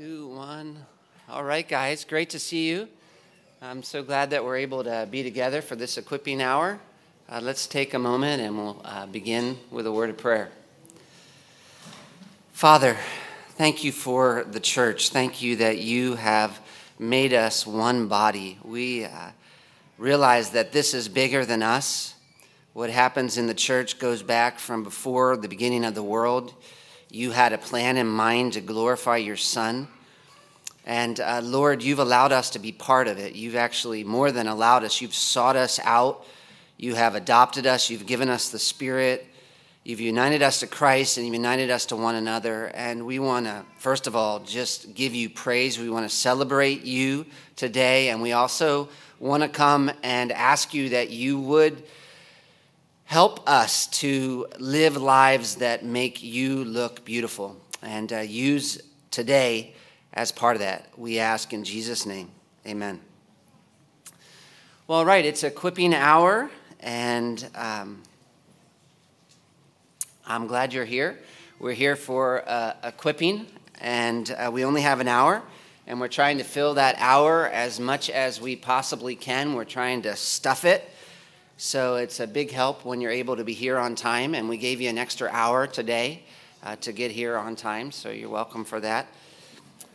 two, one. All right, guys, great to see you. I'm so glad that we're able to be together for this equipping hour. Uh, let's take a moment and we'll uh, begin with a word of prayer. Father, thank you for the church. Thank you that you have made us one body. We uh, realize that this is bigger than us. What happens in the church goes back from before the beginning of the world. You had a plan in mind to glorify your Son. And uh, Lord, you've allowed us to be part of it. You've actually, more than allowed us, you've sought us out. You have adopted us. You've given us the Spirit. You've united us to Christ and you've united us to one another. And we want to, first of all, just give you praise. We want to celebrate you today. And we also want to come and ask you that you would Help us to live lives that make you look beautiful and uh, use today as part of that. We ask in Jesus' name. Amen. Well, right, it's equipping hour, and um, I'm glad you're here. We're here for uh, equipping, and uh, we only have an hour, and we're trying to fill that hour as much as we possibly can. We're trying to stuff it so it's a big help when you're able to be here on time. And we gave you an extra hour today uh, to get here on time. So you're welcome for that.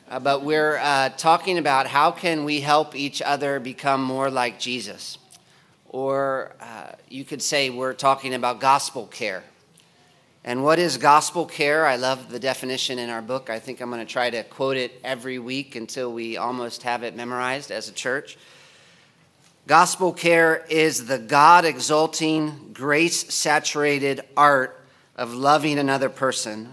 Uh, but we're uh, talking about how can we help each other become more like Jesus. Or uh, you could say we're talking about gospel care. And what is gospel care? I love the definition in our book. I think I'm going to try to quote it every week until we almost have it memorized as a church. Gospel care is the God exalting, grace saturated art of loving another person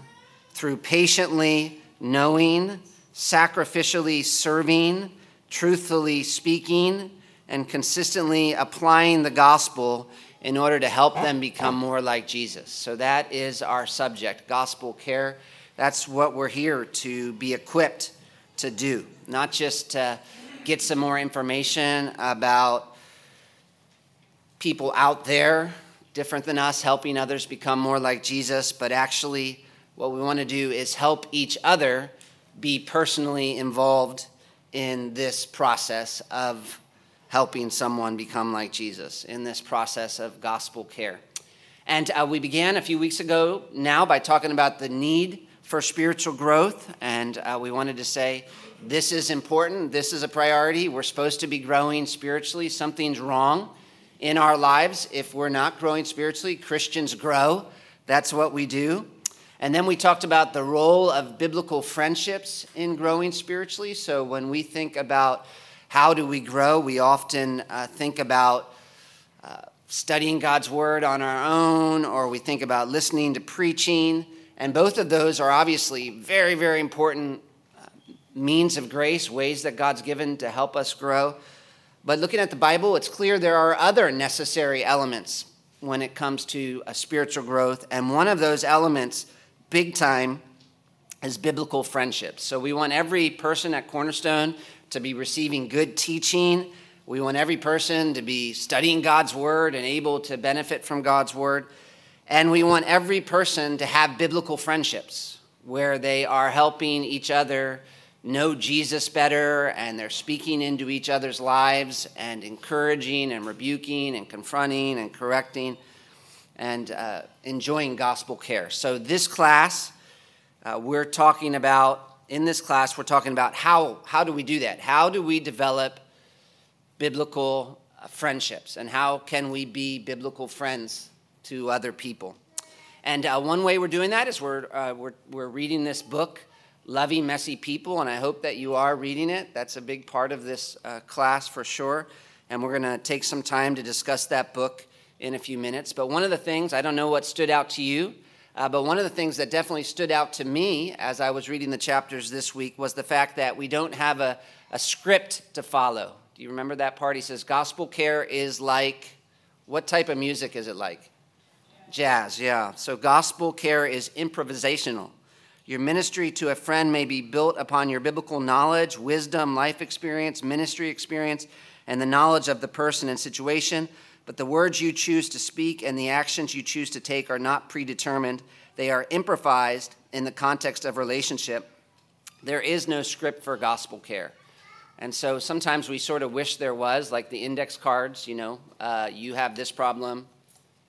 through patiently knowing, sacrificially serving, truthfully speaking, and consistently applying the gospel in order to help them become more like Jesus. So that is our subject, gospel care. That's what we're here to be equipped to do, not just to get some more information about people out there different than us helping others become more like Jesus, but actually, what we want to do is help each other be personally involved in this process of helping someone become like Jesus, in this process of gospel care. And uh, we began a few weeks ago now by talking about the need for spiritual growth. And uh, we wanted to say this is important. This is a priority. We're supposed to be growing spiritually. Something's wrong in our lives if we're not growing spiritually. Christians grow. That's what we do. And then we talked about the role of biblical friendships in growing spiritually. So when we think about how do we grow, we often uh, think about uh, studying God's word on our own, or we think about listening to preaching. And both of those are obviously very, very important means of grace, ways that God's given to help us grow. But looking at the Bible, it's clear there are other necessary elements when it comes to spiritual growth. And one of those elements, big time, is biblical friendships. So we want every person at Cornerstone to be receiving good teaching. We want every person to be studying God's word and able to benefit from God's word. And we want every person to have biblical friendships where they are helping each other know Jesus better and they're speaking into each other's lives and encouraging and rebuking and confronting and correcting and uh, enjoying gospel care. So, this class, uh, we're talking about, in this class, we're talking about how, how do we do that? How do we develop biblical uh, friendships and how can we be biblical friends to other people? And uh, one way we're doing that is we're, uh, we're, we're reading this book loving messy people, and I hope that you are reading it. That's a big part of this uh, class for sure. And we're going to take some time to discuss that book in a few minutes. But one of the things, I don't know what stood out to you, uh, but one of the things that definitely stood out to me as I was reading the chapters this week was the fact that we don't have a, a script to follow. Do you remember that part? He says, Gospel care is like, what type of music is it like? Jazz, yeah. So gospel care is improvisational. Your ministry to a friend may be built upon your biblical knowledge, wisdom, life experience, ministry experience, and the knowledge of the person and situation. But the words you choose to speak and the actions you choose to take are not predetermined. They are improvised in the context of relationship. there is no script for gospel care. And so sometimes we sort of wish there was, like the index cards, you know, uh, you have this problem.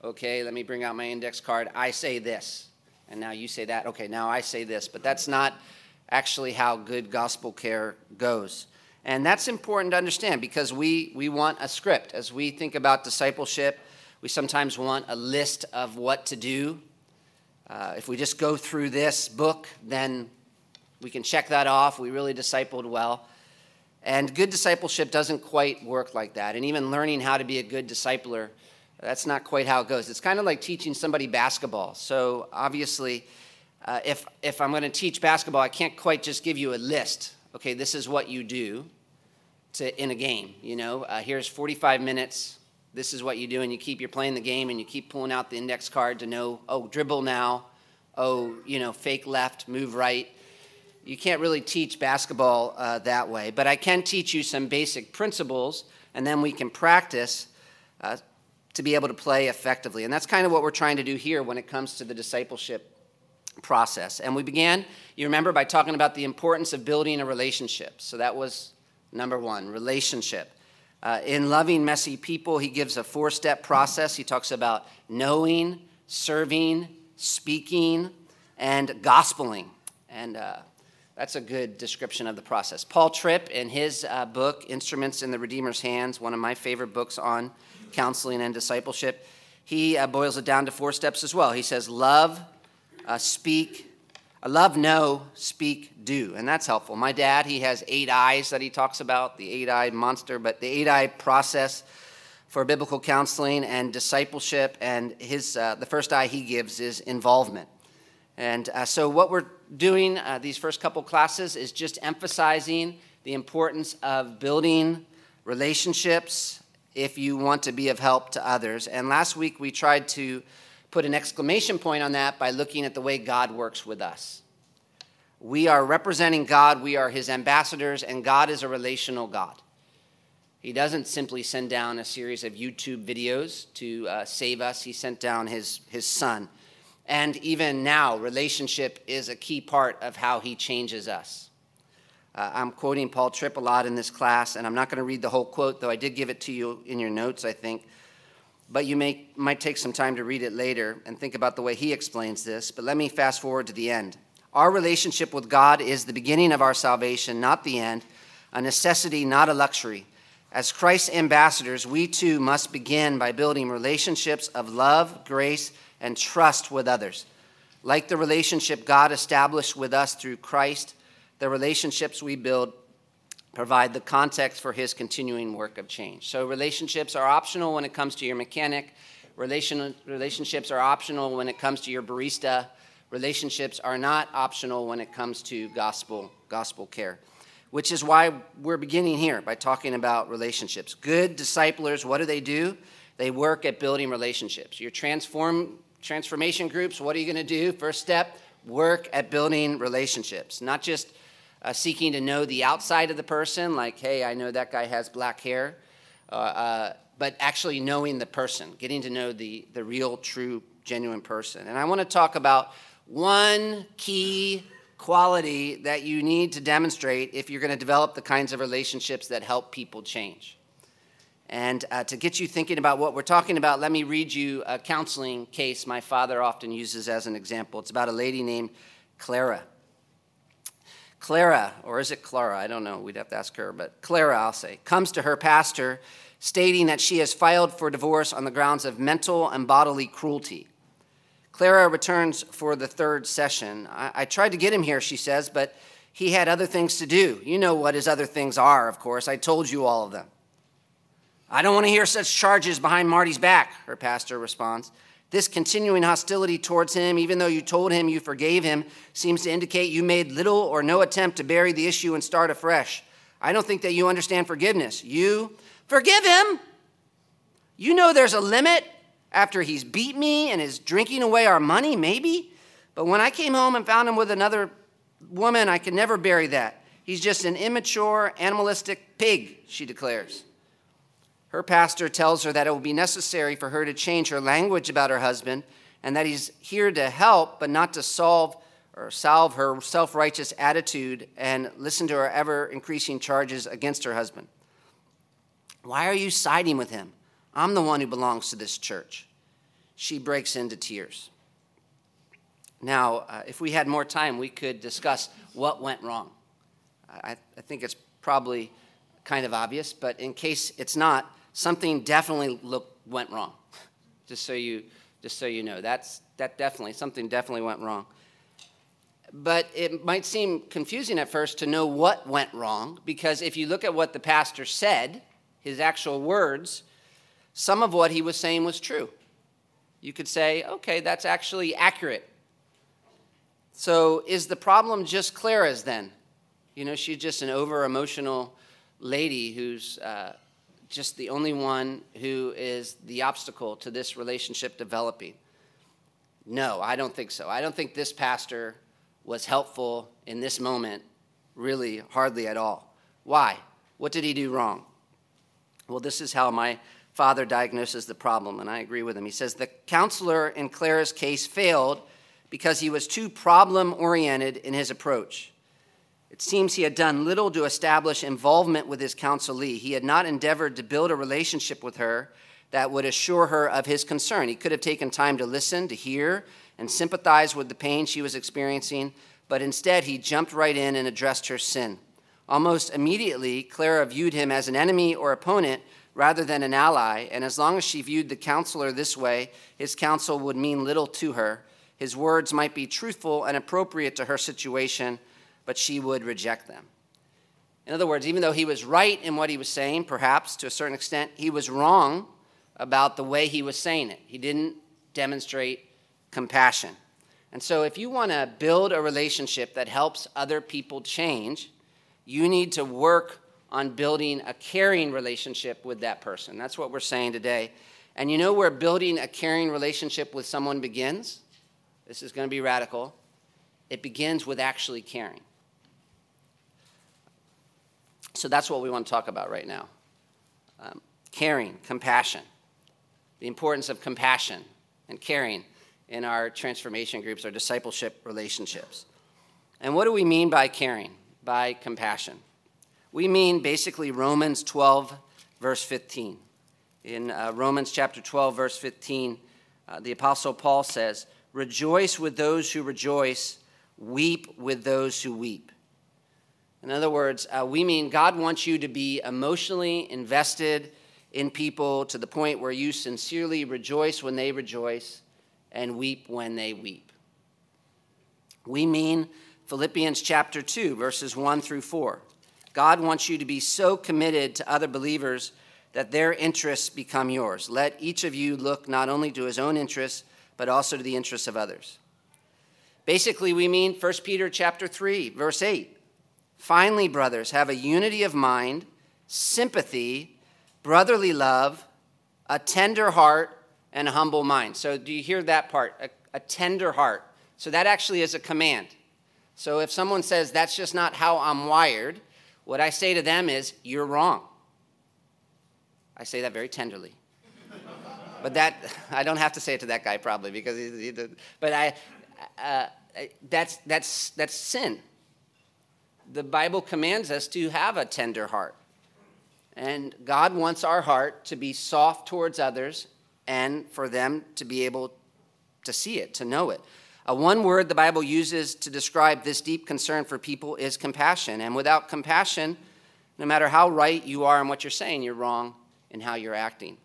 Okay, let me bring out my index card. I say this. And now you say that. Okay, now I say this. But that's not actually how good gospel care goes. And that's important to understand because we, we want a script. As we think about discipleship, we sometimes want a list of what to do. Uh, if we just go through this book, then we can check that off. We really discipled well. And good discipleship doesn't quite work like that. And even learning how to be a good discipler, that's not quite how it goes. It's kind of like teaching somebody basketball. So obviously, uh, if, if I'm going to teach basketball, I can't quite just give you a list. Okay, this is what you do to, in a game. You know, uh, here's 45 minutes. This is what you do, and you keep you're playing the game, and you keep pulling out the index card to know. Oh, dribble now. Oh, you know, fake left, move right you can't really teach basketball uh, that way, but I can teach you some basic principles, and then we can practice uh, to be able to play effectively. And that's kind of what we're trying to do here when it comes to the discipleship process. And we began, you remember, by talking about the importance of building a relationship. So that was number one relationship. Uh, in Loving Messy People, he gives a four step process. He talks about knowing, serving, speaking, and gospeling. And uh, that's a good description of the process. Paul Tripp, in his uh, book, Instruments in the Redeemer's Hands, one of my favorite books on counseling and discipleship, he uh, boils it down to four steps as well. He says, Love, uh, speak, uh, love, know, speak, do. And that's helpful. My dad, he has eight eyes that he talks about, the eight eyed monster, but the eight eye process for biblical counseling and discipleship. And his, uh, the first eye he gives is involvement. And uh, so, what we're doing these first couple classes is just emphasizing the importance of building relationships if you want to be of help to others. And last week, we tried to put an exclamation point on that by looking at the way God works with us. We are representing God, we are his ambassadors, and God is a relational God. He doesn't simply send down a series of YouTube videos to uh, save us, he sent down his, his son. And even now, relationship is a key part of how he changes us. Uh, I'm quoting Paul Tripp a lot in this class, and I'm not going to read the whole quote, though I did give it to you in your notes, I think. But you may, might take some time to read it later and think about the way he explains this. But let me fast forward to the end. Our relationship with God is the beginning of our salvation, not the end, a necessity, not a luxury. As Christ's ambassadors, we too must begin by building relationships of love, grace, and trust with others. Like the relationship God established with us through Christ, the relationships we build provide the context for his continuing work of change. So, relationships are optional when it comes to your mechanic, Relation, relationships are optional when it comes to your barista, relationships are not optional when it comes to gospel, gospel care. Which is why we're beginning here by talking about relationships. Good disciplers, what do they do? They work at building relationships. Your transform transformation groups, what are you going to do? First step, work at building relationships, not just uh, seeking to know the outside of the person, like, hey, I know that guy has black hair, uh, uh, but actually knowing the person, getting to know the, the real, true, genuine person. And I want to talk about one key quality that you need to demonstrate if you're going to develop the kinds of relationships that help people change. And uh, to get you thinking about what we're talking about, let me read you a counseling case my father often uses as an example. It's about a lady named Clara. Clara, or is it Clara? I don't know. We'd have to ask her, but Clara, I'll say, comes to her pastor stating that she has filed for divorce on the grounds of mental and bodily cruelty. Clara returns for the third session. I, I tried to get him here, she says, but he had other things to do. You know what his other things are, of course. I told you all of them. I don't want to hear such charges behind Marty's back, her pastor responds. This continuing hostility towards him, even though you told him you forgave him, seems to indicate you made little or no attempt to bury the issue and start afresh. I don't think that you understand forgiveness. You forgive him. You know there's a limit after he's beat me and is drinking away our money, maybe. But when I came home and found him with another woman, I could never bury that. He's just an immature, animalistic pig, she declares. Her pastor tells her that it will be necessary for her to change her language about her husband and that he's here to help but not to solve or salve her self righteous attitude and listen to her ever increasing charges against her husband. Why are you siding with him? I'm the one who belongs to this church. She breaks into tears. Now, uh, if we had more time, we could discuss what went wrong. I, I think it's probably kind of obvious, but in case it's not, something definitely look, went wrong. Just so you, just so you know, that's that definitely something definitely went wrong. But it might seem confusing at first to know what went wrong because if you look at what the pastor said, his actual words, some of what he was saying was true. You could say, okay, that's actually accurate. So is the problem just Clara's then? You know, she's just an over emotional lady who's uh, just the only one who is the obstacle to this relationship developing. No, I don't think so. I don't think this pastor was helpful in this moment, really, hardly at all. Why? What did he do wrong? Well, this is how my father diagnoses the problem, and I agree with him. He says the counselor in Clara's case failed because he was too problem oriented in his approach. It seems he had done little to establish involvement with his counselee. He had not endeavored to build a relationship with her that would assure her of his concern. He could have taken time to listen, to hear, and sympathize with the pain she was experiencing, but instead he jumped right in and addressed her sin. Almost immediately, Clara viewed him as an enemy or opponent rather than an ally, and as long as she viewed the counselor this way, his counsel would mean little to her. His words might be truthful and appropriate to her situation, but she would reject them. In other words, even though he was right in what he was saying, perhaps to a certain extent, he was wrong about the way he was saying it. He didn't demonstrate compassion. And so, if you want to build a relationship that helps other people change, you need to work on building a caring relationship with that person. That's what we're saying today. And you know where building a caring relationship with someone begins? This is going to be radical. It begins with actually caring. So that's what we want to talk about right now um, caring, compassion the importance of compassion and caring in our transformation groups, our discipleship relationships. And what do we mean by caring, by compassion? We mean basically Romans 12, verse 15. In uh, Romans chapter 12, verse 15, uh, the Apostle Paul says, Rejoice with those who rejoice, weep with those who weep. In other words, uh, we mean God wants you to be emotionally invested in people to the point where you sincerely rejoice when they rejoice and weep when they weep. We mean Philippians chapter 2, verses 1 through 4. God wants you to be so committed to other believers that their interests become yours. Let each of you look not only to his own interests, but also to the interests of others. Basically, we mean 1 Peter chapter 3, verse 8. Finally, brothers, have a unity of mind, sympathy, brotherly love, a tender heart, and a humble mind. So, do you hear that part? A, a, tender heart. So, that actually is a command. So, if someone says, that's just not how I'm wired, what I say to them is, you're wrong. I say that very tenderly. but that, I don't have to say it to that guy probably because he, he. But I, uh, that's, that's, that's sin. The Bible commands us to have a tender heart. And God wants our heart to be soft towards others and for them to be able to see it, to know it. Uh, one word the Bible uses to describe this deep concern for people is compassion. And without compassion, no matter how right you are in what you're saying, you're wrong in how you're acting.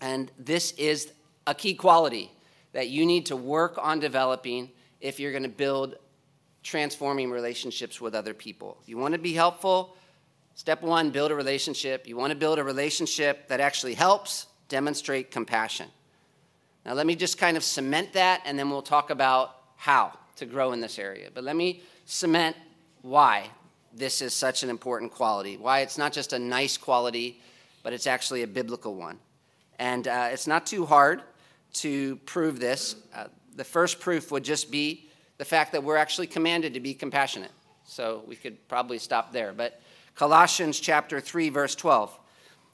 And this is a key quality that you need to work on developing if you're going to build transforming relationships with other people. You want to be helpful, Step one, build a relationship. You want to build a relationship that actually helps demonstrate compassion. Now, let me just kind of cement that, and then we'll talk about how to grow in this area. But let me cement why this is such an important quality, why it's not just a nice quality, but it's actually a biblical one. And uh, it's not too hard to prove this. Uh, the first proof would just be the fact that we're actually commanded to be compassionate. So we could probably stop there. But Colossians chapter 3 verse 12.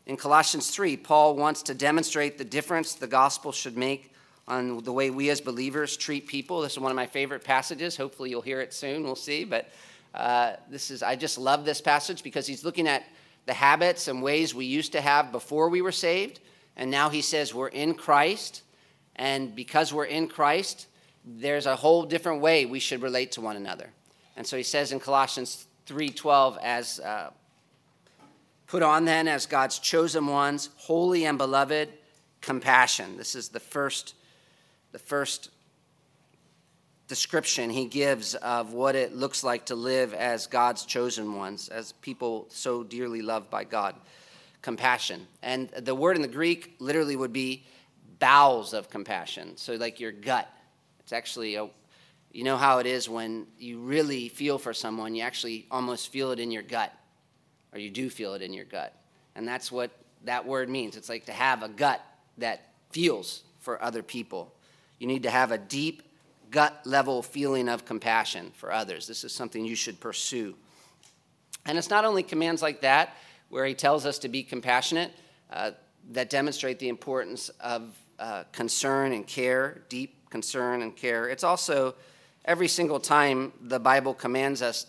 In Colossians 3, Paul wants to demonstrate the difference the gospel should make on the way we as believers treat people. This is one of my favorite passages. Hopefully, you'll hear it soon. We'll see. But uh, this is, I just love this passage because he's looking at the habits and ways we used to have before we were saved. And now he says we're in Christ. And because we're in Christ, there's a whole different way we should relate to one another. And so he says in Colossians 3:12 as uh, put on then as God's chosen ones, holy and beloved, compassion. This is the first the first description he gives of what it looks like to live as God's chosen ones, as people so dearly loved by God. Compassion. And the word in the Greek literally would be bowels of compassion. So, like your gut. It's actually a, you know how it is when you really feel for someone, you actually almost feel it in your gut, or you do feel it in your gut. And that's what that word means. It's like to have a gut that feels for other people. You need to have a deep gut level feeling of compassion for others. This is something you should pursue. And it's not only commands like that where he tells us to be compassionate uh, that demonstrate the importance of uh, concern and care, deep concern and care. It's also every single time the Bible commands us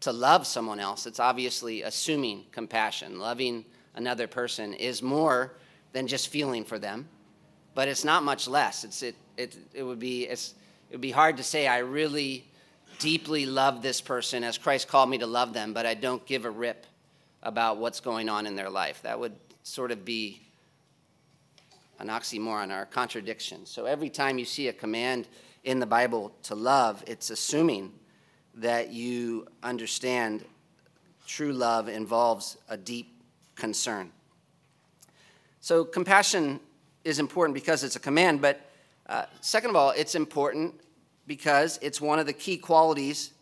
to love someone else, it's obviously assuming compassion. Loving another person is more than just feeling for them, but it's not much less. It's, it, it, it would be, it's, it would be hard to say, I really deeply love this person as Christ called me to love them, but I don't give a rip about what's going on in their life. That would sort of be an oxymoron or a contradiction. So every time you see a command in the Bible to love, it's assuming that you understand true love involves a deep concern. So compassion is important because it's a command, but uh, second of all, it's important because it's one of the key qualities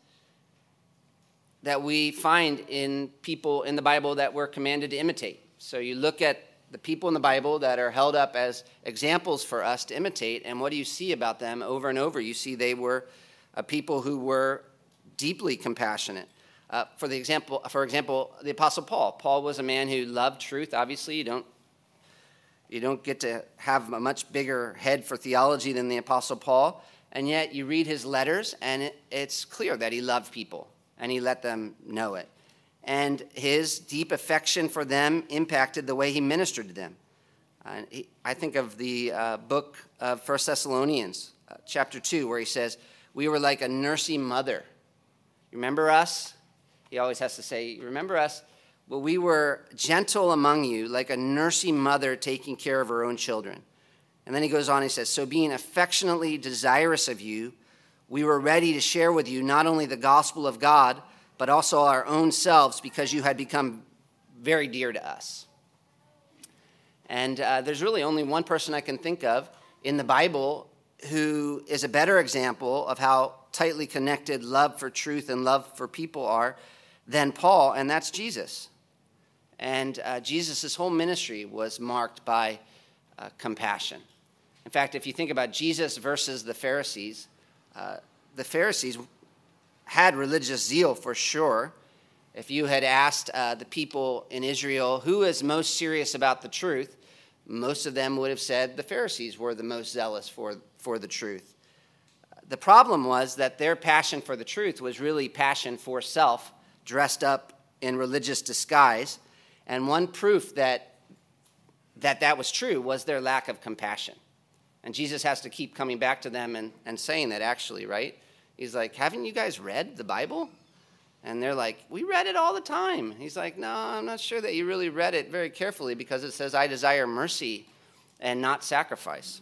that we find in people in the Bible that we're commanded to imitate. So you look at the people in the Bible that are held up as examples for us to imitate, and what do you see about them over and over? You see they were uh, people who were deeply compassionate. Uh, for the example, for example, the Apostle Paul. Paul was a man who loved truth. Obviously, you don't you don't get to have a much bigger head for theology than the Apostle Paul. And yet you read his letters, and it, it's clear that he loved people and he let them know it. And his deep affection for them impacted the way he ministered to them. Uh, he, I think of the uh, book of First Thessalonians, uh, chapter 2, where he says, We were like a nursing mother. Remember us? He always has to say, Remember us? But we were gentle among you, like a nursing mother taking care of her own children. And then he goes on, he says, So being affectionately desirous of you, we were ready to share with you not only the gospel of God, but also our own selves because you had become very dear to us. And uh, there's really only one person I can think of in the Bible who is a better example of how tightly connected love for truth and love for people are than Paul, and that's Jesus. And uh, Jesus' whole ministry was marked by uh, compassion. In fact, if you think about Jesus versus the Pharisees, uh, the Pharisees had religious zeal for sure. If you had asked uh, the people in Israel who is most serious about the truth, most of them would have said the Pharisees were the most zealous for, for the truth. The problem was that their passion for the truth was really passion for self, dressed up in religious disguise. And one proof that that, that was true was their lack of compassion. And Jesus has to keep coming back to them and, and saying that actually, right? He's like, Haven't you guys read the Bible? And they're like, We read it all the time. He's like, No, I'm not sure that you really read it very carefully because it says, I desire mercy and not sacrifice.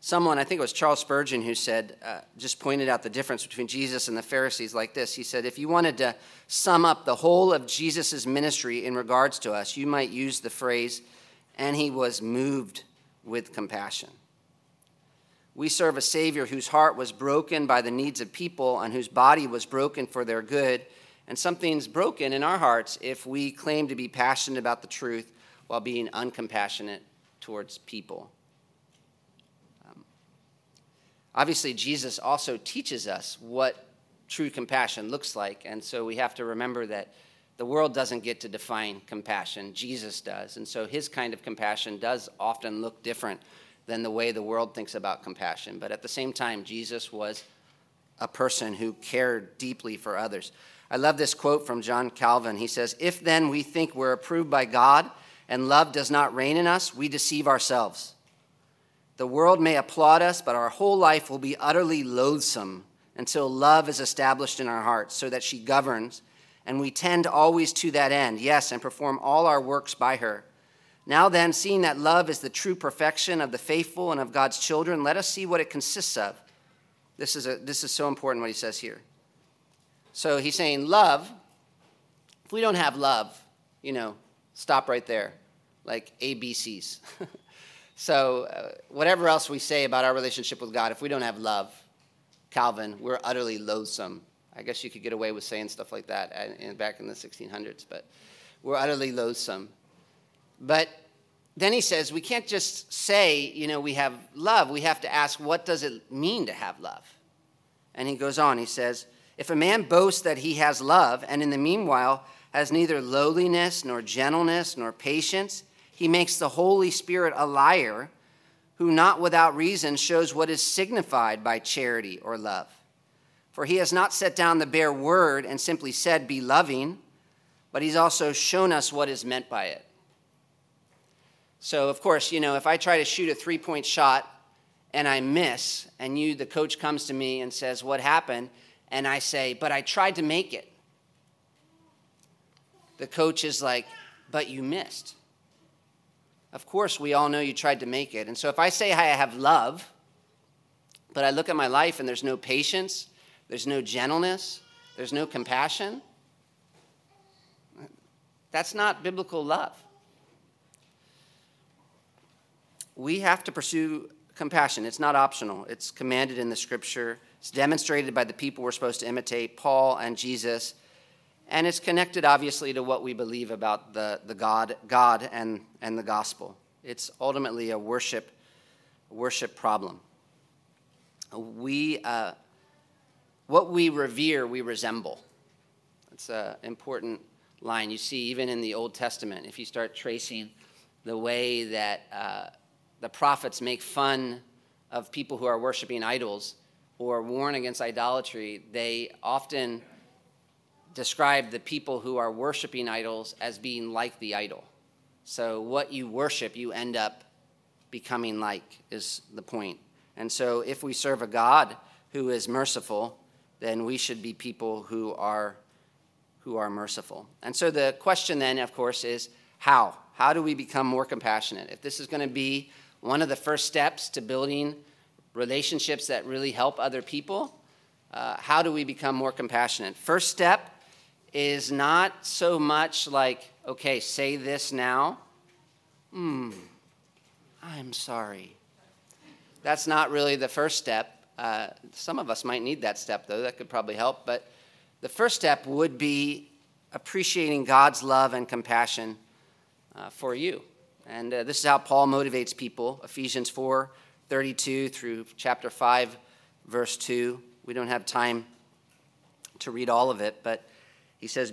Someone, I think it was Charles Spurgeon, who said, uh, just pointed out the difference between Jesus and the Pharisees like this. He said, If you wanted to sum up the whole of Jesus' ministry in regards to us, you might use the phrase, and he was moved with compassion. We serve a Savior whose heart was broken by the needs of people and whose body was broken for their good. And something's broken in our hearts if we claim to be passionate about the truth while being uncompassionate towards people. Um, obviously, Jesus also teaches us what true compassion looks like. And so we have to remember that the world doesn't get to define compassion, Jesus does. And so his kind of compassion does often look different than the way the world thinks about compassion. But at the same time, Jesus was a person who cared deeply for others. I love this quote from John Calvin. He says, If then we think we're approved by God and love does not reign in us, we deceive ourselves. The world may applaud us, but our whole life will be utterly loathsome until love is established in our hearts so that she governs, and we tend always to that end, yes, and perform all our works by her. Now then, seeing that love is the true perfection of the faithful and of God's children, let us see what it consists of. This is, a, this is so important what he says here. So he's saying, love, if we don't have love, you know, stop right there, like ABCs. so, uh, whatever else we say about our relationship with God, if we don't have love, Calvin, we're utterly loathsome. I guess you could get away with saying stuff like that back in the 1600s, but we're utterly loathsome. But then he says we can't just say, you know, we have love. We have to ask, what does it mean to have love? And he goes on, he says, if a man boasts that he has love, and in the meanwhile has neither lowliness, nor gentleness, nor patience, he makes the Holy Spirit a liar, who not without reason shows what is signified by charity or love. For he has not set down the bare word and simply said, Be loving, but he's also shown us what is meant by it. So, of course, you know, if I try to shoot a three point shot and I miss, and you, the coach, comes to me and says, What happened? And I say, But I tried to make it. The coach is like, But you missed. Of course, we all know you tried to make it. And so if I say I have love, but I look at my life and there's no patience, there's no gentleness, there's no compassion, that's not biblical love we have to pursue compassion. It's not optional, it's commanded in the scripture. It's demonstrated by the people we're supposed to imitate, Paul and Jesus. And it's connected, obviously, to what we believe about the, the God, God and, and the gospel. It's ultimately a worship, worship problem. We, uh, what we revere, we resemble. It's an important line. You see, even in the Old Testament, if you start tracing the way that uh, the prophets make fun of people who are worshiping idols or warn against idolatry, they often describe the people who are worshiping idols as being like the idol. So, what you worship, you end up becoming like, is the point. And so, if we serve a God who is merciful, then we should be people who are, who are merciful. And so, the question then, of course, is how? How do we become more compassionate? If this is going to be one of the first steps to building relationships that really help other people. Uh, how do we become more compassionate? First step is not so much like, okay, say this now. Hmm, I'm sorry. That's not really the first step. Uh, some of us might need that step, though. That could probably help. But the first step would be appreciating God's love and compassion uh, for you. And uh, this is how Paul motivates people Ephesians 4 32 through chapter 5, verse 2. We don't have time to read all of it, but he says,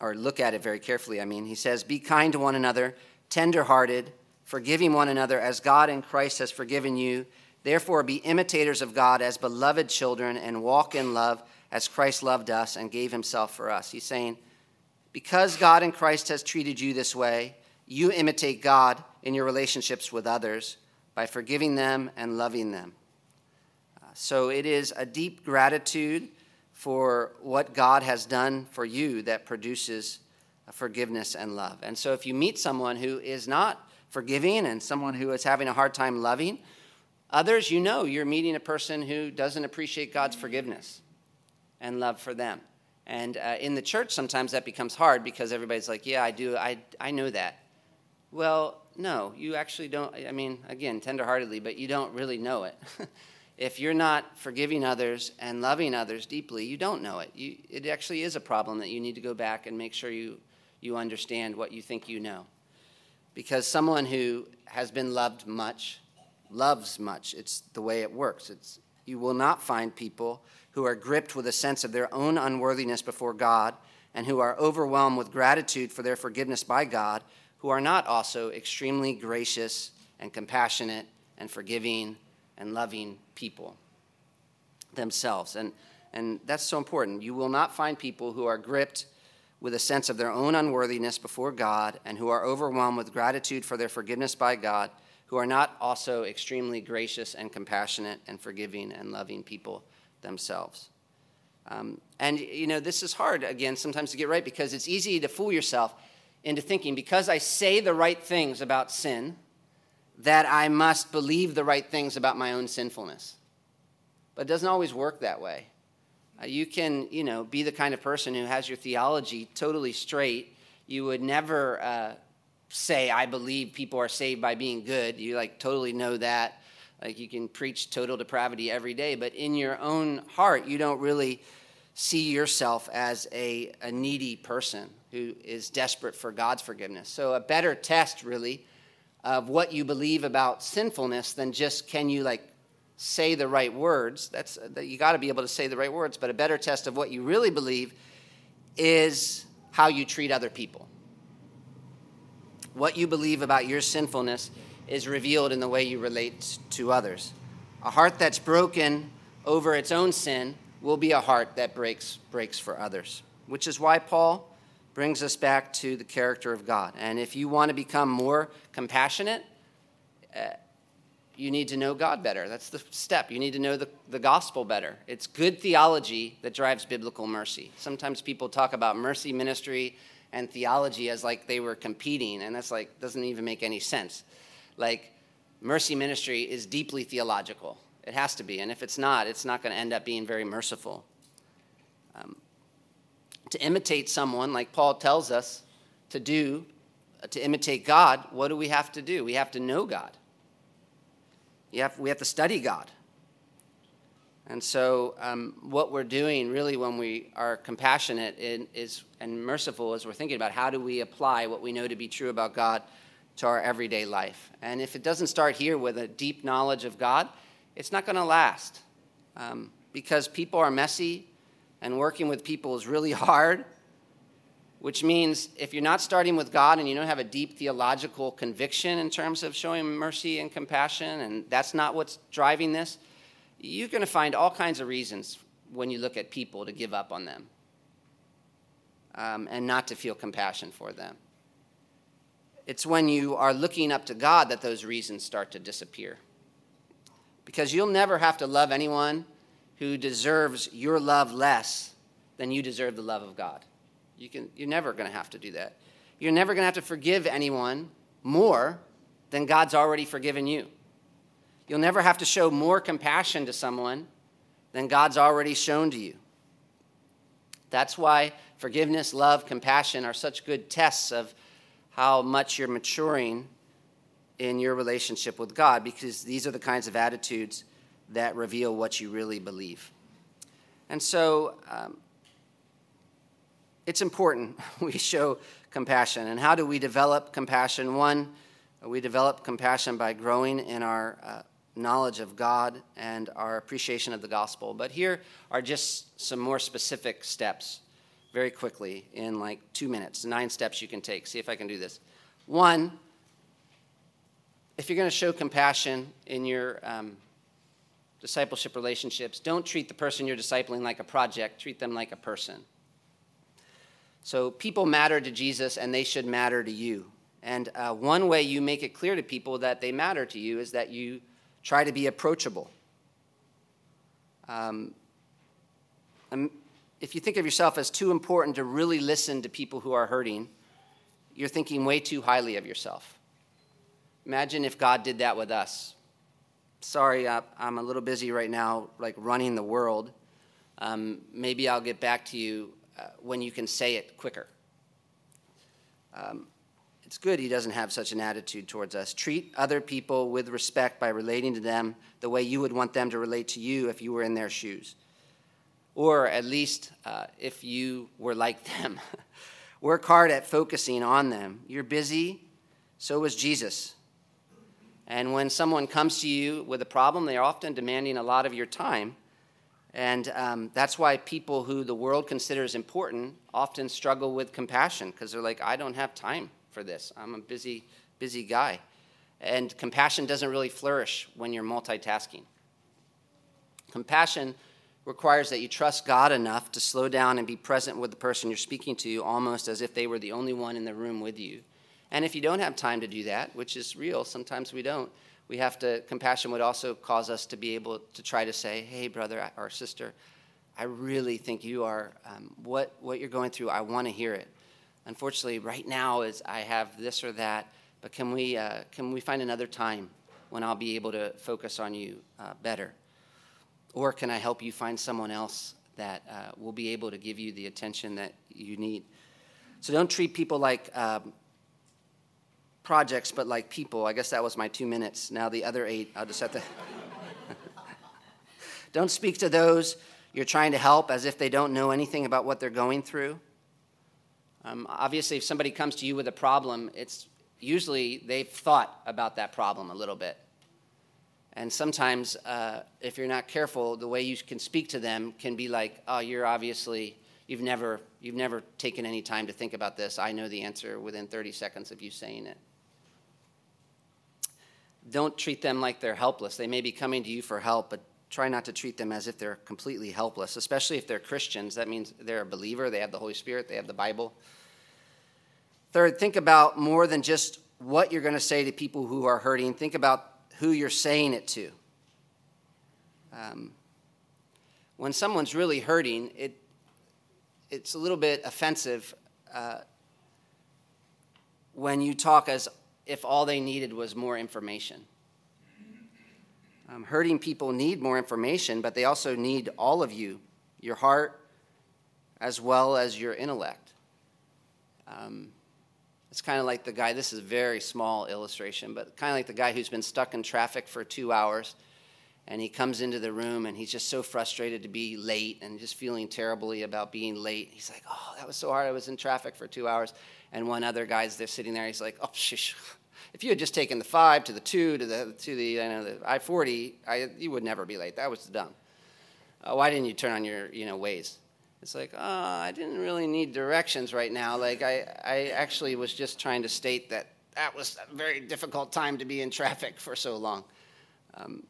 or look at it very carefully, I mean, he says, Be kind to one another, tenderhearted, forgiving one another as God in Christ has forgiven you. Therefore, be imitators of God as beloved children and walk in love as Christ loved us and gave himself for us. He's saying, Because God in Christ has treated you this way, you imitate God in your relationships with others by forgiving them and loving them. Uh, so it is a deep gratitude for what God has done for you that produces forgiveness and love. And so if you meet someone who is not forgiving and someone who is having a hard time loving, others, you know you're meeting a person who doesn't appreciate God's forgiveness and love for them. And uh, in the church, sometimes that becomes hard because everybody's like, yeah, I do, I, I know that. Well, no, you actually don't. I mean, again, tenderheartedly, but you don't really know it. if you're not forgiving others and loving others deeply, you don't know it. You, it actually is a problem that you need to go back and make sure you, you understand what you think you know. Because someone who has been loved much loves much. It's the way it works. It's, you will not find people who are gripped with a sense of their own unworthiness before God and who are overwhelmed with gratitude for their forgiveness by God who are not also extremely gracious and compassionate and forgiving and loving people themselves. And, and that's so important. You will not find people who are gripped with a sense of their own unworthiness before God and who are overwhelmed with gratitude for their forgiveness by God, who are not also extremely gracious and compassionate and forgiving and loving people themselves. Um, and, you know, this is hard, again, sometimes to get right because it's easy to fool yourself into thinking because I say the right things about sin, that I must believe the right things about my own sinfulness. But it doesn't always work that way. Uh, you can, you know, be the kind of person who has your theology totally straight. You would never uh, say, I believe people are saved by being good. You, like, totally know that. Like, you can preach total depravity every day, but in your own heart, you don't really see yourself as a, a needy person who is desperate for God's forgiveness. So, a better test, really, of what you believe about sinfulness than just can you, like, say the right words. That's uh, you got to be able to say the right words. But a better test of what you really believe is how you treat other people. What you believe about your sinfulness is revealed in the way you relate to others. A heart that's broken over its own sin will be a heart that breaks breaks for others. Which is why Paul brings us back to the character of God. And if you want to become more compassionate, uh, you need to know God better. That's the step. You need to know the, the gospel better. It's good theology that drives biblical mercy. Sometimes people talk about mercy ministry and theology as like they were competing, and that's like doesn't even make any sense. Like mercy ministry is deeply theological. It has to be, and if it's not, it's not going to end up being very merciful. Um, to imitate someone, like Paul tells us to do, uh, to imitate God, what do we have to do? We have to know God. Have, we have to study God. And so, um, what we're doing really when we are compassionate in, is, and merciful is we're thinking about how do we apply what we know to be true about God to our everyday life. And if it doesn't start here with a deep knowledge of God, it's not going to last um, because people are messy and working with people is really hard which means if you're not starting with God and you don't have a deep theological conviction in terms of showing mercy and compassion, and that's not what's driving this, you're going to find all kinds of reasons when you look at people to give up on them um, and not to feel compassion for them. It's when you are looking up to God that those reasons start to disappear. Because you'll never have to love anyone who deserves your love less than you deserve the love of God. You can, you're never going to have to do that. You're never going to have to forgive anyone more than God's already forgiven you. You'll never have to show more compassion to someone than God's already shown to you. That's why forgiveness, love, compassion are such good tests of how much you're maturing in your relationship with God, because these are the kinds of attitudes that reveal what you really believe. And so, um, it's important we show compassion. And how do we develop compassion? One, we develop compassion by growing in our uh, knowledge of God and our appreciation of the gospel. But here are just some more specific steps very quickly in like two minutes, nine steps you can take. See if I can do this. One, if you're going to show compassion in your um, discipleship relationships, don't treat the person you're discipling like a project, treat them like a person. So people matter to Jesus and they should matter to you. And uh, one way you make it clear to people that they matter to you is that you try to be approachable. Um, if you think of yourself as too important to really listen to people who are hurting, you're thinking way too highly of yourself. Imagine if God did that with us. Sorry, I'm a little busy right now, like running the world. Um, maybe I'll get back to you uh, when you can say it quicker. Um, it's good he doesn't have such an attitude towards us. Treat other people with respect by relating to them the way you would want them to relate to you if you were in their shoes. Or at least uh, if you were like them. Work hard at focusing on them. You're busy, so was Jesus. And when someone comes to you with a problem, they're often demanding a lot of your time. And um, that's why people who the world considers important often struggle with compassion because they're like, I don't have time for this. I'm a busy, busy guy. And compassion doesn't really flourish when you're multitasking. Compassion requires that you trust God enough to slow down and be present with the person you're speaking to, almost as if they were the only one in the room with you. And if you don't have time to do that, which is real, sometimes we don't, we have to, compassion would also cause us to be able to try to say, hey, brother or sister, I really think you are, um, what, what you're going through, I want to hear it. Unfortunately, right now is I have this or that, but can we, uh, can we find another time when I'll be able to focus on you uh, better? Or can I help you find someone else that uh, will be able to give you the attention that you need? So don't treat people like um, projects, but like people. I guess that was my two minutes. Now the other eight, I'll just have to. don't speak to those you're trying to help as if they don't know anything about what they're going through. Um, obviously, if somebody comes to you with a problem, it's usually they've thought about that problem a little bit. And sometimes, uh, if you're not careful, the way you can speak to them can be like, "Oh, you're obviously you've never you've never taken any time to think about this. I know the answer within 30 seconds of you saying it." Don't treat them like they're helpless. They may be coming to you for help, but try not to treat them as if they're completely helpless, especially if they're Christians. That means they're a believer, they have the Holy Spirit, they have the Bible. Third, think about more than just what you're going to say to people who are hurting, think about who you're saying it to. Um, when someone's really hurting, it, it's a little bit offensive uh, when you talk as if all they needed was more information. Um, hurting people need more information, but they also need all of you, your heart, as well as your intellect. Um, it's kind of like the guy, this is a very small illustration, but kind of like the guy who's been stuck in traffic for two hours and he comes into the room and he's just so frustrated to be late and just feeling terribly about being late. He's like, oh, that was so hard. I was in traffic for two hours. And one other guy's there sitting there. He's like, oh, shush. If you had just taken the five to the two to the to the, you know, the I forty, I you would never be late. That was dumb. Uh, why didn't you turn on your you know Waze? It's like, oh, I didn't really need directions right now. Like I I actually was just trying to state that that was a very difficult time to be in traffic for so long. Um,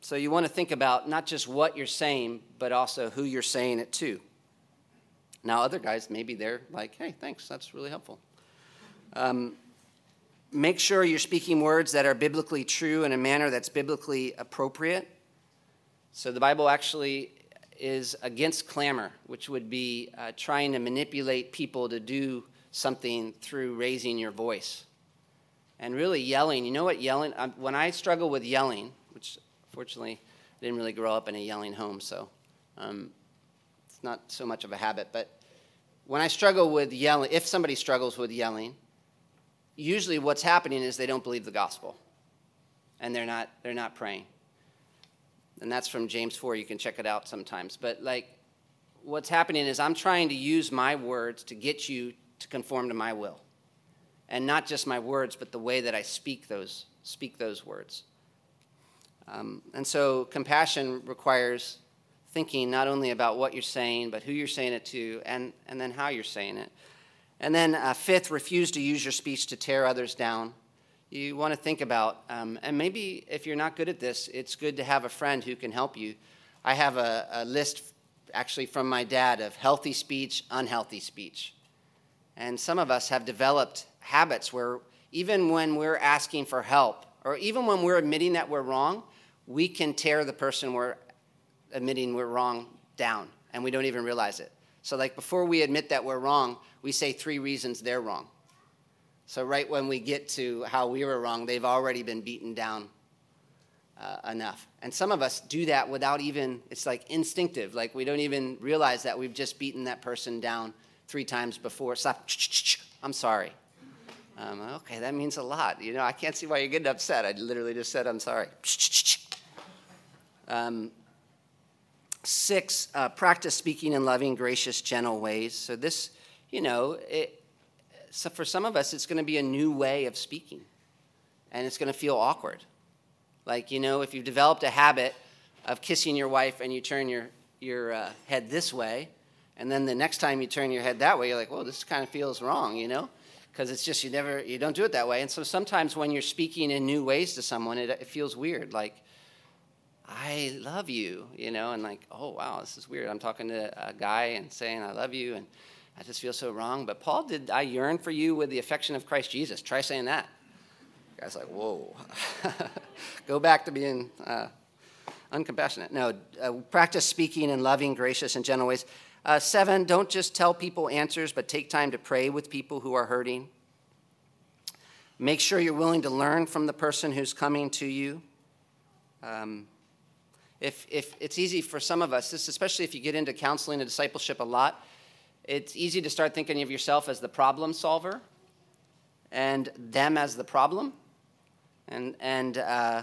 so you want to think about not just what you're saying, but also who you're saying it to. Now, other guys, maybe they're like, hey, thanks, that's really helpful. Um, make sure you're speaking words that are biblically true in a manner that's biblically appropriate. So the Bible actually is against clamor, which would be uh, trying to manipulate people to do something through raising your voice. And really yelling, you know what yelling, um, when I struggle with yelling, which fortunately I didn't really grow up in a yelling home, so um, it's not so much of a habit, but when I struggle with yelling, if somebody struggles with yelling, usually what's happening is they don't believe the gospel. And they're not they're not praying. And that's from james 4 you can check it out sometimes. But like what's happening is i'm trying to use my words to get you to conform to my will. And not just my words but the way that i speak those speak those words. Um, and so compassion requires thinking not only about what you're saying but who you're saying it to and, and then how you're saying it and then, uh, fifth, refuse to use your speech to tear others down. You want to think about, um, and maybe if you're not good at this, it's good to have a friend who can help you. I have a, a list actually from my dad of healthy speech, unhealthy speech. And some of us have developed habits where even when we're asking for help, or even when we're admitting that we're wrong, we can tear the person we're admitting we're wrong down, and we don't even realize it. So, like before we admit that we're wrong, we say three reasons they're wrong. So, right when we get to how we were wrong, they've already been beaten down uh, enough. And some of us do that without even, it's like instinctive. Like we don't even realize that we've just beaten that person down three times before. Stop. I'm sorry. Um, okay, that means a lot. You know, I can't see why you're getting upset. I literally just said, I'm sorry. Um, Six, uh, practice speaking in loving, gracious, gentle ways. So, this, you know, it, so for some of us, it's going to be a new way of speaking, and it's going to feel awkward. Like, you know, if you've developed a habit of kissing your wife and you turn your, your uh, head this way, and then the next time you turn your head that way, you're like, well, this kind of feels wrong, you know? because it's just you never you don't do it that way and so sometimes when you're speaking in new ways to someone it, it feels weird like i love you you know and like oh wow this is weird. I'm talking to a guy and saying i love you and i just feel so wrong. But paul did i yearn for you with the affection of christ jesus. Try saying that. The guy's like whoa. Go back to being uh, uncompassionate. No uh, practice speaking in loving gracious and gentle ways. Uh, seven, don't just tell people answers, but take time to pray with people who are hurting. Make sure you're willing to learn from the person who's coming to you. Um, if, if it's easy for some of us, this, especially if you get into counseling and discipleship a lot, it's easy to start thinking of yourself as the problem solver and them as the problem. And, and uh,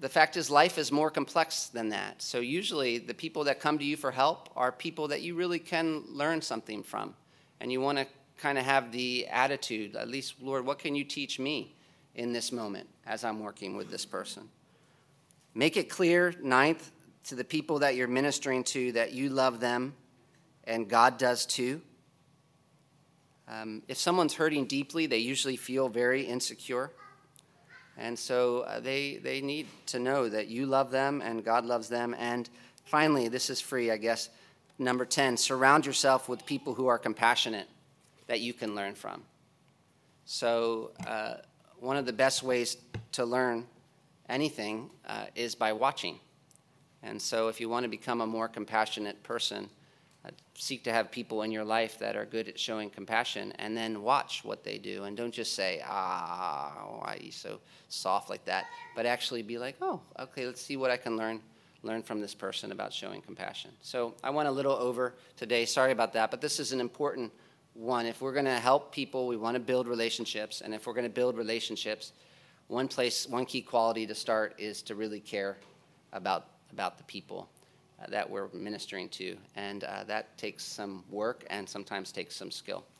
the fact is, life is more complex than that. So, usually, the people that come to you for help are people that you really can learn something from. And you want to kind of have the attitude, at least, Lord, what can you teach me in this moment as I'm working with this person? Make it clear, ninth, to the people that you're ministering to that you love them and God does too. Um, if someone's hurting deeply, they usually feel very insecure. And so uh, they, they need to know that you love them and God loves them. And finally, this is free, I guess. Number 10, surround yourself with people who are compassionate that you can learn from. So, uh, one of the best ways to learn anything uh, is by watching. And so, if you want to become a more compassionate person, seek to have people in your life that are good at showing compassion and then watch what they do and don't just say ah why are you so soft like that? But actually be like oh okay let's see what i can learn learn from this person about showing compassion. So i went a little over today sorry about that but this is an important one. If we're going to help people we want to build relationships and if we're going to build relationships one place one key quality to start is to really care about about the people uh, that we're ministering to. And uh, that takes some work and sometimes takes some skill.